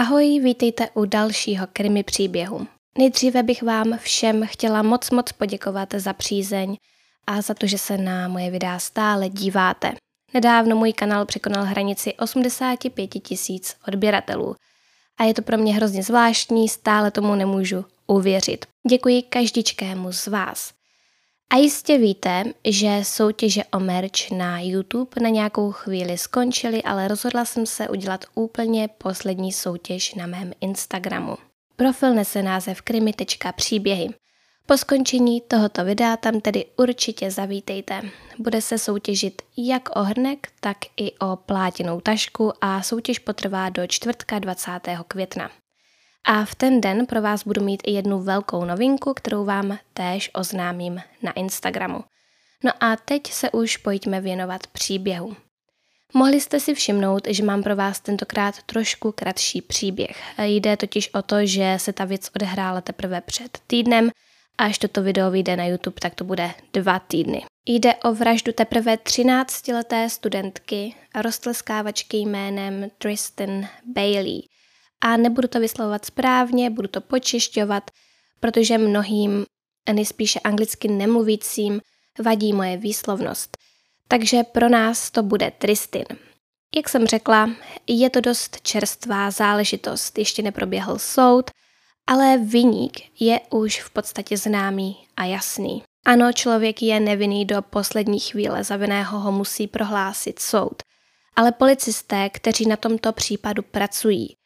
Ahoj, vítejte u dalšího krimi příběhu. Nejdříve bych vám všem chtěla moc moc poděkovat za přízeň a za to, že se na moje videa stále díváte. Nedávno můj kanál překonal hranici 85 tisíc odběratelů a je to pro mě hrozně zvláštní, stále tomu nemůžu uvěřit. Děkuji každičkému z vás. A jistě víte, že soutěže o merch na YouTube na nějakou chvíli skončily, ale rozhodla jsem se udělat úplně poslední soutěž na mém Instagramu. Profil nese název krimi.příběhy. Po skončení tohoto videa tam tedy určitě zavítejte. Bude se soutěžit jak o hrnek, tak i o plátěnou tašku a soutěž potrvá do čtvrtka 20. května. A v ten den pro vás budu mít i jednu velkou novinku, kterou vám též oznámím na Instagramu. No a teď se už pojďme věnovat příběhu. Mohli jste si všimnout, že mám pro vás tentokrát trošku kratší příběh. Jde totiž o to, že se ta věc odehrála teprve před týdnem, až toto video vyjde na YouTube, tak to bude dva týdny. Jde o vraždu teprve 13-leté studentky a roztleskávačky jménem Tristan Bailey – a nebudu to vyslovovat správně, budu to počešťovat, protože mnohým, nejspíše anglicky nemluvícím, vadí moje výslovnost. Takže pro nás to bude Tristin. Jak jsem řekla, je to dost čerstvá záležitost, ještě neproběhl soud, ale vyník je už v podstatě známý a jasný. Ano, člověk je nevinný do poslední chvíle, za vinného ho musí prohlásit soud. Ale policisté, kteří na tomto případu pracují,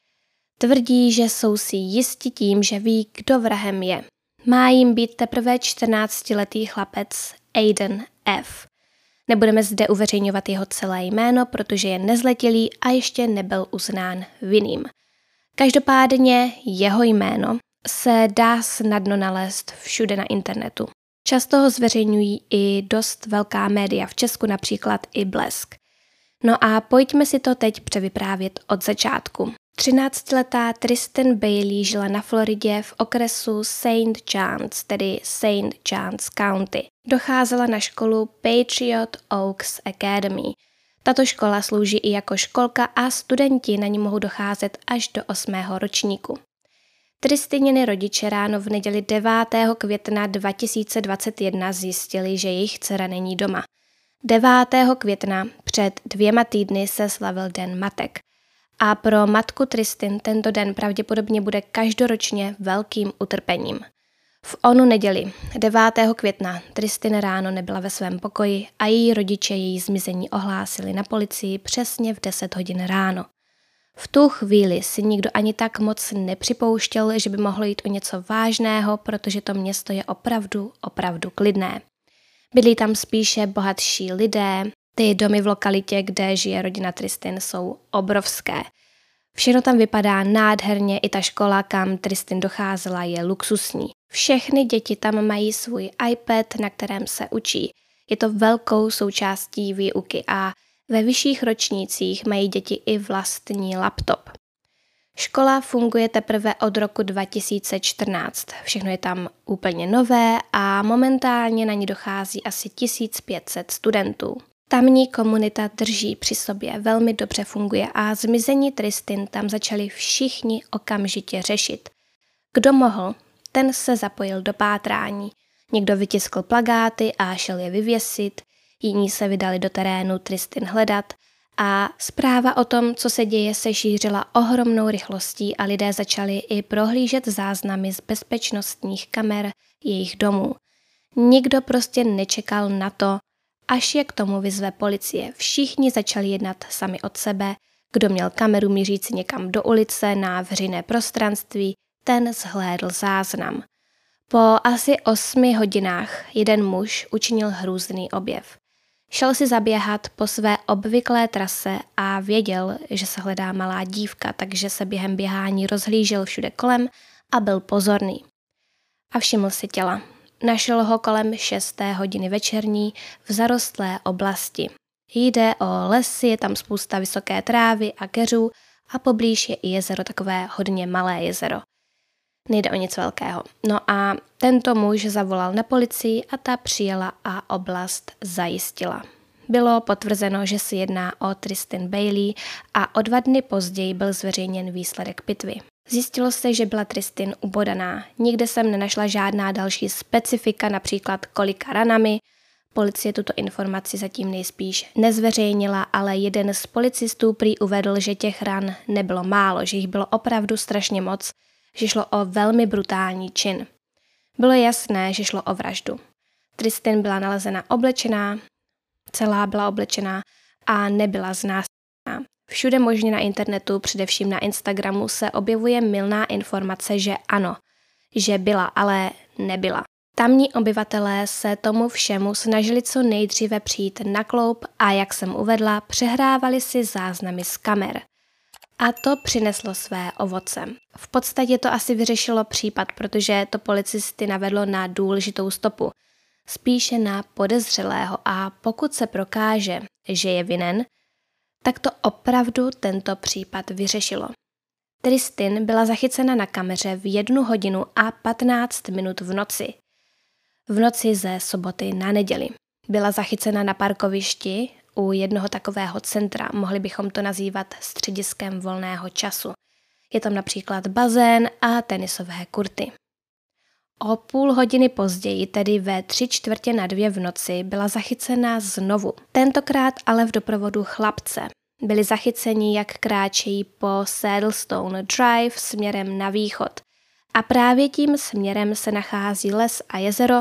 Tvrdí, že jsou si jisti tím, že ví, kdo vrahem je. Má jim být teprve 14-letý chlapec Aiden F. Nebudeme zde uveřejňovat jeho celé jméno, protože je nezletilý a ještě nebyl uznán vinným. Každopádně jeho jméno se dá snadno nalézt všude na internetu. Často ho zveřejňují i dost velká média, v Česku například i Blesk. No a pojďme si to teď převyprávět od začátku. 13-letá Tristan Bailey žila na Floridě v okresu St. John's, tedy St. John's County. Docházela na školu Patriot Oaks Academy. Tato škola slouží i jako školka a studenti na ní mohou docházet až do 8. ročníku. Tristininy rodiče ráno v neděli 9. května 2021 zjistili, že jejich dcera není doma. 9. května před dvěma týdny se slavil Den matek – a pro matku Tristin tento den pravděpodobně bude každoročně velkým utrpením. V onu neděli, 9. května, Tristin ráno nebyla ve svém pokoji a její rodiče její zmizení ohlásili na policii přesně v 10 hodin ráno. V tu chvíli si nikdo ani tak moc nepřipouštěl, že by mohlo jít o něco vážného, protože to město je opravdu, opravdu klidné. Byli tam spíše bohatší lidé, ty domy v lokalitě, kde žije rodina Tristin, jsou obrovské. Všechno tam vypadá nádherně, i ta škola, kam Tristin docházela, je luxusní. Všechny děti tam mají svůj iPad, na kterém se učí. Je to velkou součástí výuky a ve vyšších ročnících mají děti i vlastní laptop. Škola funguje teprve od roku 2014. Všechno je tam úplně nové a momentálně na ní dochází asi 1500 studentů. Tamní komunita drží při sobě, velmi dobře funguje a zmizení Tristin tam začali všichni okamžitě řešit. Kdo mohl, ten se zapojil do pátrání. Někdo vytiskl plagáty a šel je vyvěsit, jiní se vydali do terénu Tristin hledat a zpráva o tom, co se děje, se šířila ohromnou rychlostí a lidé začali i prohlížet záznamy z bezpečnostních kamer jejich domů. Nikdo prostě nečekal na to, až je k tomu vyzve policie. Všichni začali jednat sami od sebe, kdo měl kameru mířící někam do ulice na veřejné prostranství, ten zhlédl záznam. Po asi osmi hodinách jeden muž učinil hrůzný objev. Šel si zaběhat po své obvyklé trase a věděl, že se hledá malá dívka, takže se během běhání rozhlížel všude kolem a byl pozorný. A všiml si těla. Našel ho kolem 6. hodiny večerní v zarostlé oblasti. Jde o lesy, je tam spousta vysoké trávy a keřů a poblíž je i jezero, takové hodně malé jezero. Nejde o nic velkého. No a tento muž zavolal na policii a ta přijela a oblast zajistila. Bylo potvrzeno, že se jedná o Tristan Bailey a o dva dny později byl zveřejněn výsledek pitvy. Zjistilo se, že byla Tristin ubodaná. Nikde jsem nenašla žádná další specifika, například kolika ranami. Policie tuto informaci zatím nejspíš nezveřejnila, ale jeden z policistů prý uvedl, že těch ran nebylo málo, že jich bylo opravdu strašně moc, že šlo o velmi brutální čin. Bylo jasné, že šlo o vraždu. Tristin byla nalezena oblečená, celá byla oblečená a nebyla znásilněná. Všude možně na internetu, především na Instagramu, se objevuje milná informace, že ano, že byla, ale nebyla. Tamní obyvatelé se tomu všemu snažili co nejdříve přijít na kloup a jak jsem uvedla, přehrávali si záznamy z kamer. A to přineslo své ovoce. V podstatě to asi vyřešilo případ, protože to policisty navedlo na důležitou stopu. Spíše na podezřelého a pokud se prokáže, že je vinen, tak to opravdu tento případ vyřešilo. Tristin byla zachycena na kameře v jednu hodinu a 15 minut v noci. V noci ze soboty na neděli. Byla zachycena na parkovišti u jednoho takového centra, mohli bychom to nazývat střediskem volného času. Je tam například bazén a tenisové kurty. O půl hodiny později, tedy ve tři čtvrtě na dvě v noci, byla zachycena znovu. Tentokrát ale v doprovodu chlapce. Byli zachyceni, jak kráčejí po Saddlestone Drive směrem na východ. A právě tím směrem se nachází les a jezero,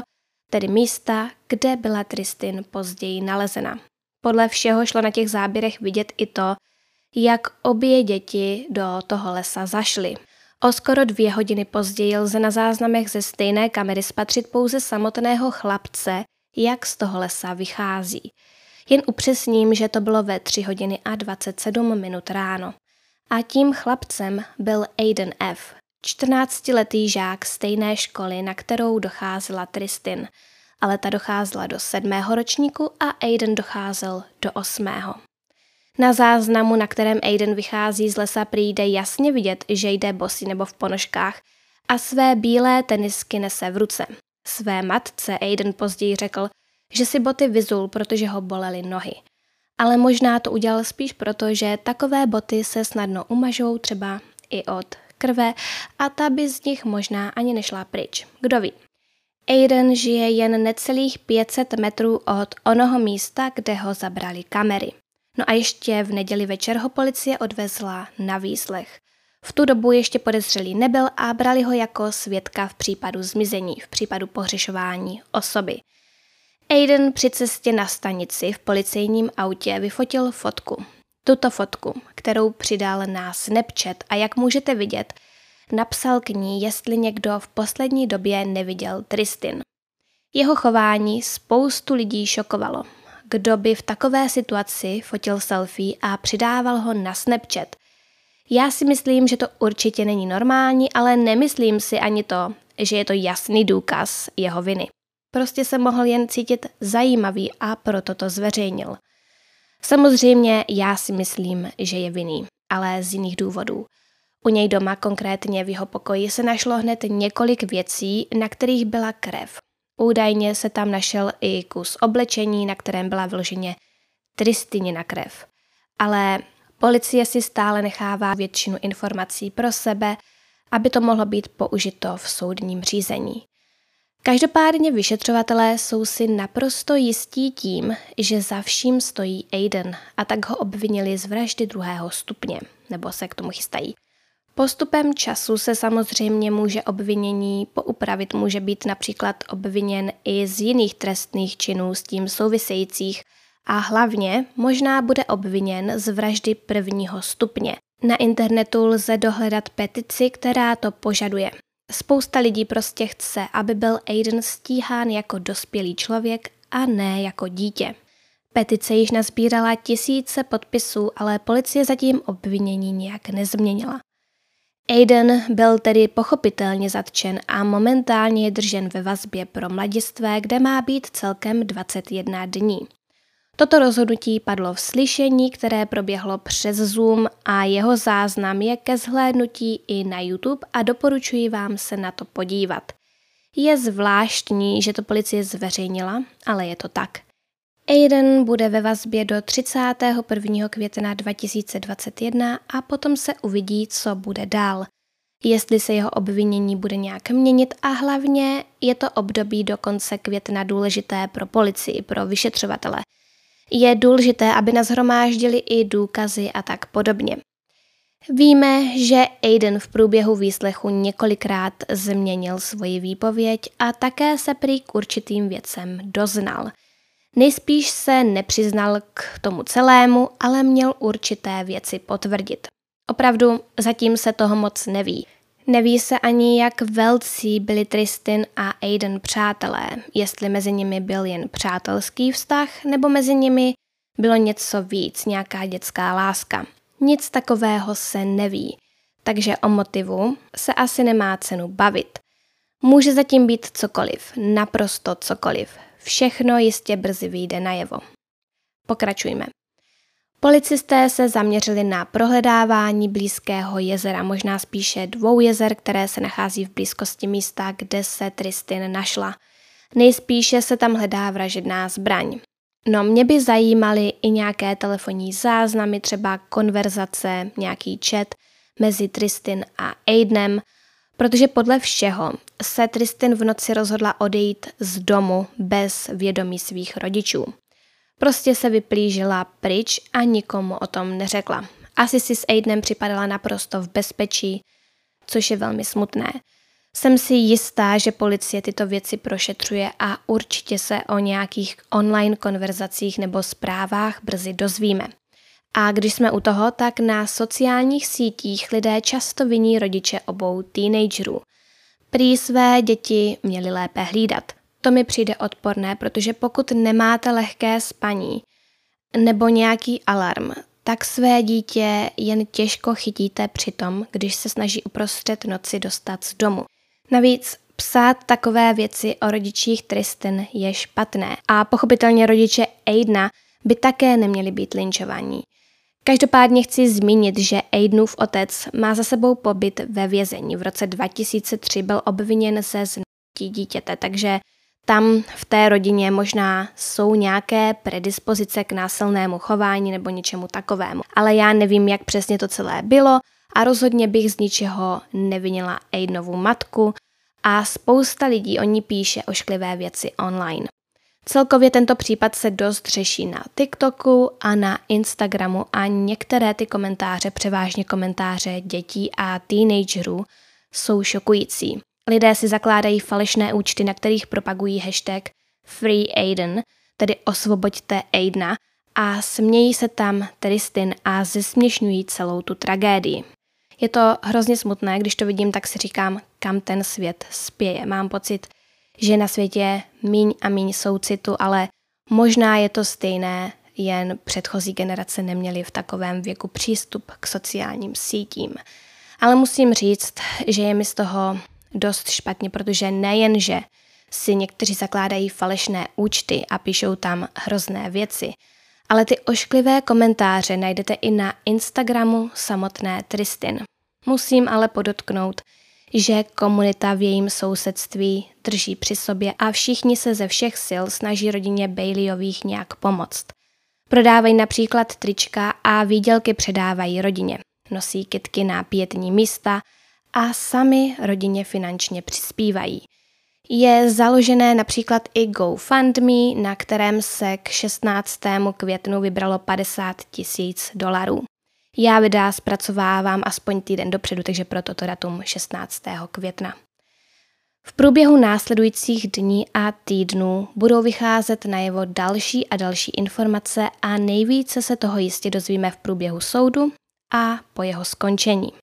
tedy místa, kde byla Tristin později nalezena. Podle všeho šlo na těch záběrech vidět i to, jak obě děti do toho lesa zašly. O skoro dvě hodiny později lze na záznamech ze stejné kamery spatřit pouze samotného chlapce, jak z toho lesa vychází. Jen upřesním, že to bylo ve 3 hodiny a 27 minut ráno. A tím chlapcem byl Aiden F., 14-letý žák stejné školy, na kterou docházela Tristin, ale ta docházela do sedmého ročníku a Aiden docházel do osmého. Na záznamu, na kterém Aiden vychází z lesa, přijde jasně vidět, že jde bosy nebo v ponožkách a své bílé tenisky nese v ruce. Své matce Aiden později řekl, že si boty vyzul, protože ho bolely nohy. Ale možná to udělal spíš proto, že takové boty se snadno umažou třeba i od krve a ta by z nich možná ani nešla pryč. Kdo ví. Aiden žije jen necelých 500 metrů od onoho místa, kde ho zabrali kamery. No a ještě v neděli večer ho policie odvezla na výslech. V tu dobu ještě podezřelý nebyl a brali ho jako svědka v případu zmizení, v případu pohřešování osoby. Aiden při cestě na stanici v policejním autě vyfotil fotku. Tuto fotku, kterou přidal na Snapchat a jak můžete vidět, napsal k ní, jestli někdo v poslední době neviděl Tristin. Jeho chování spoustu lidí šokovalo. Kdo by v takové situaci fotil selfie a přidával ho na Snapchat? Já si myslím, že to určitě není normální, ale nemyslím si ani to, že je to jasný důkaz jeho viny. Prostě se mohl jen cítit zajímavý a proto to zveřejnil. Samozřejmě já si myslím, že je vinný, ale z jiných důvodů. U něj doma, konkrétně v jeho pokoji, se našlo hned několik věcí, na kterých byla krev. Údajně se tam našel i kus oblečení, na kterém byla vloženě na krev. Ale policie si stále nechává většinu informací pro sebe, aby to mohlo být použito v soudním řízení. Každopádně vyšetřovatelé jsou si naprosto jistí tím, že za vším stojí Aiden a tak ho obvinili z vraždy druhého stupně, nebo se k tomu chystají. Postupem času se samozřejmě může obvinění poupravit, může být například obviněn i z jiných trestných činů s tím souvisejících a hlavně možná bude obviněn z vraždy prvního stupně. Na internetu lze dohledat petici, která to požaduje. Spousta lidí prostě chce, aby byl Aiden stíhán jako dospělý člověk a ne jako dítě. Petice již nazbírala tisíce podpisů, ale policie zatím obvinění nějak nezměnila. Aiden byl tedy pochopitelně zatčen a momentálně je držen ve vazbě pro mladistvé, kde má být celkem 21 dní. Toto rozhodnutí padlo v slyšení, které proběhlo přes Zoom a jeho záznam je ke zhlédnutí i na YouTube a doporučuji vám se na to podívat. Je zvláštní, že to policie zveřejnila, ale je to tak. Aiden bude ve vazbě do 31. května 2021 a potom se uvidí, co bude dál. Jestli se jeho obvinění bude nějak měnit a hlavně je to období do konce května důležité pro policii, pro vyšetřovatele. Je důležité, aby nazhromáždili i důkazy a tak podobně. Víme, že Aiden v průběhu výslechu několikrát změnil svoji výpověď a také se prý k určitým věcem doznal. Nejspíš se nepřiznal k tomu celému, ale měl určité věci potvrdit. Opravdu zatím se toho moc neví. Neví se ani, jak velcí byli Tristan a Aiden přátelé, jestli mezi nimi byl jen přátelský vztah, nebo mezi nimi bylo něco víc, nějaká dětská láska. Nic takového se neví, takže o motivu se asi nemá cenu bavit. Může zatím být cokoliv, naprosto cokoliv. Všechno jistě brzy vyjde najevo. Pokračujme. Policisté se zaměřili na prohledávání blízkého jezera, možná spíše dvou jezer, které se nachází v blízkosti místa, kde se Tristin našla. Nejspíše se tam hledá vražedná zbraň. No mě by zajímaly i nějaké telefonní záznamy, třeba konverzace, nějaký chat mezi Tristin a Aidenem, protože podle všeho se Tristin v noci rozhodla odejít z domu bez vědomí svých rodičů. Prostě se vyplížila pryč a nikomu o tom neřekla. Asi si s Aidenem připadala naprosto v bezpečí, což je velmi smutné. Jsem si jistá, že policie tyto věci prošetřuje a určitě se o nějakých online konverzacích nebo zprávách brzy dozvíme. A když jsme u toho, tak na sociálních sítích lidé často viní rodiče obou teenagerů. Prý své děti měli lépe hlídat. To mi přijde odporné, protože pokud nemáte lehké spaní nebo nějaký alarm, tak své dítě jen těžko chytíte při tom, když se snaží uprostřed noci dostat z domu. Navíc psát takové věci o rodičích Tristan je špatné a pochopitelně rodiče Aidna by také neměli být linčovaní. Každopádně chci zmínit, že Aidenův otec má za sebou pobyt ve vězení. V roce 2003 byl obviněn ze znutí dítěte, takže tam v té rodině možná jsou nějaké predispozice k násilnému chování nebo něčemu takovému. Ale já nevím, jak přesně to celé bylo a rozhodně bych z ničeho nevinila Aidenovu matku a spousta lidí o ní píše ošklivé věci online. Celkově tento případ se dost řeší na TikToku a na Instagramu a některé ty komentáře, převážně komentáře dětí a teenagerů, jsou šokující. Lidé si zakládají falešné účty, na kterých propagují hashtag Free Aiden, tedy osvoboďte Aidena, a smějí se tam Tristin a zesměšňují celou tu tragédii. Je to hrozně smutné, když to vidím, tak si říkám, kam ten svět spěje. Mám pocit, že na světě míň a míň soucitu, ale možná je to stejné, jen předchozí generace neměly v takovém věku přístup k sociálním sítím. Ale musím říct, že je mi z toho dost špatně, protože nejenže si někteří zakládají falešné účty a píšou tam hrozné věci, ale ty ošklivé komentáře najdete i na Instagramu samotné Tristin. Musím ale podotknout, že komunita v jejím sousedství drží při sobě a všichni se ze všech sil snaží rodině Baileyových nějak pomoct. Prodávají například trička a výdělky předávají rodině. Nosí kitky na pětní místa a sami rodině finančně přispívají. Je založené například i GoFundMe, na kterém se k 16. květnu vybralo 50 tisíc dolarů. Já videa zpracovávám aspoň týden dopředu, takže proto to datum 16. května. V průběhu následujících dní a týdnů budou vycházet najevo další a další informace a nejvíce se toho jistě dozvíme v průběhu soudu a po jeho skončení.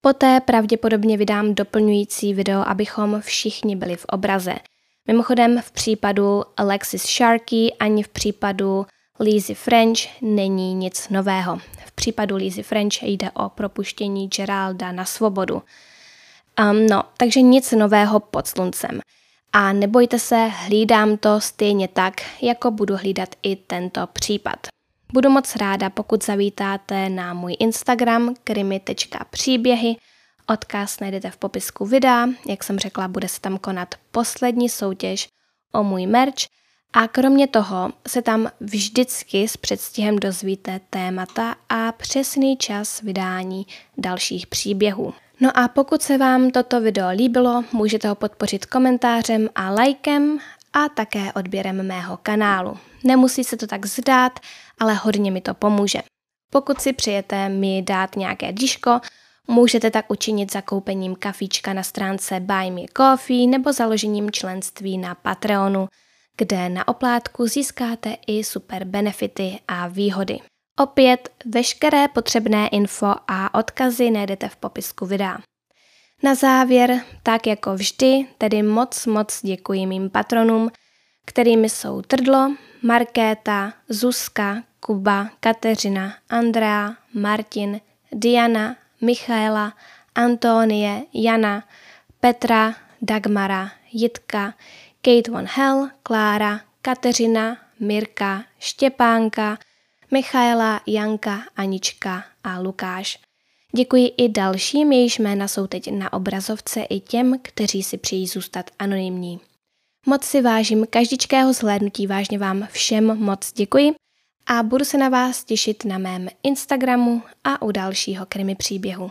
Poté pravděpodobně vydám doplňující video, abychom všichni byli v obraze. Mimochodem v případu Alexis Sharkey ani v případu Lizzie French není nic nového. V případu Lizzie French jde o propuštění Geralda na svobodu. Um, no, takže nic nového pod sluncem. A nebojte se, hlídám to stejně tak, jako budu hlídat i tento případ. Budu moc ráda, pokud zavítáte na můj Instagram krimi.příběhy. Odkaz najdete v popisku videa. Jak jsem řekla, bude se tam konat poslední soutěž o můj merch A kromě toho se tam vždycky s předstihem dozvíte témata a přesný čas vydání dalších příběhů. No a pokud se vám toto video líbilo, můžete ho podpořit komentářem a lajkem a také odběrem mého kanálu. Nemusí se to tak zdát, ale hodně mi to pomůže. Pokud si přijete mi dát nějaké díško, můžete tak učinit zakoupením kafíčka na stránce Buy Me Coffee nebo založením členství na Patreonu, kde na oplátku získáte i super benefity a výhody. Opět veškeré potřebné info a odkazy najdete v popisku videa. Na závěr, tak jako vždy, tedy moc moc děkuji mým patronům, kterými jsou Trdlo, Markéta, Zuzka, Kuba, Kateřina, Andrea, Martin, Diana, Michaela, Antonie, Jana, Petra, Dagmara, Jitka, Kate Von Hell, Klára, Kateřina, Mirka, Štěpánka, Michaela, Janka, Anička a Lukáš. Děkuji i dalším, jejichž jména jsou teď na obrazovce i těm, kteří si přijí zůstat anonymní. Moc si vážím každičkého zhlédnutí, vážně vám všem moc děkuji a budu se na vás těšit na mém Instagramu a u dalšího krimi příběhu.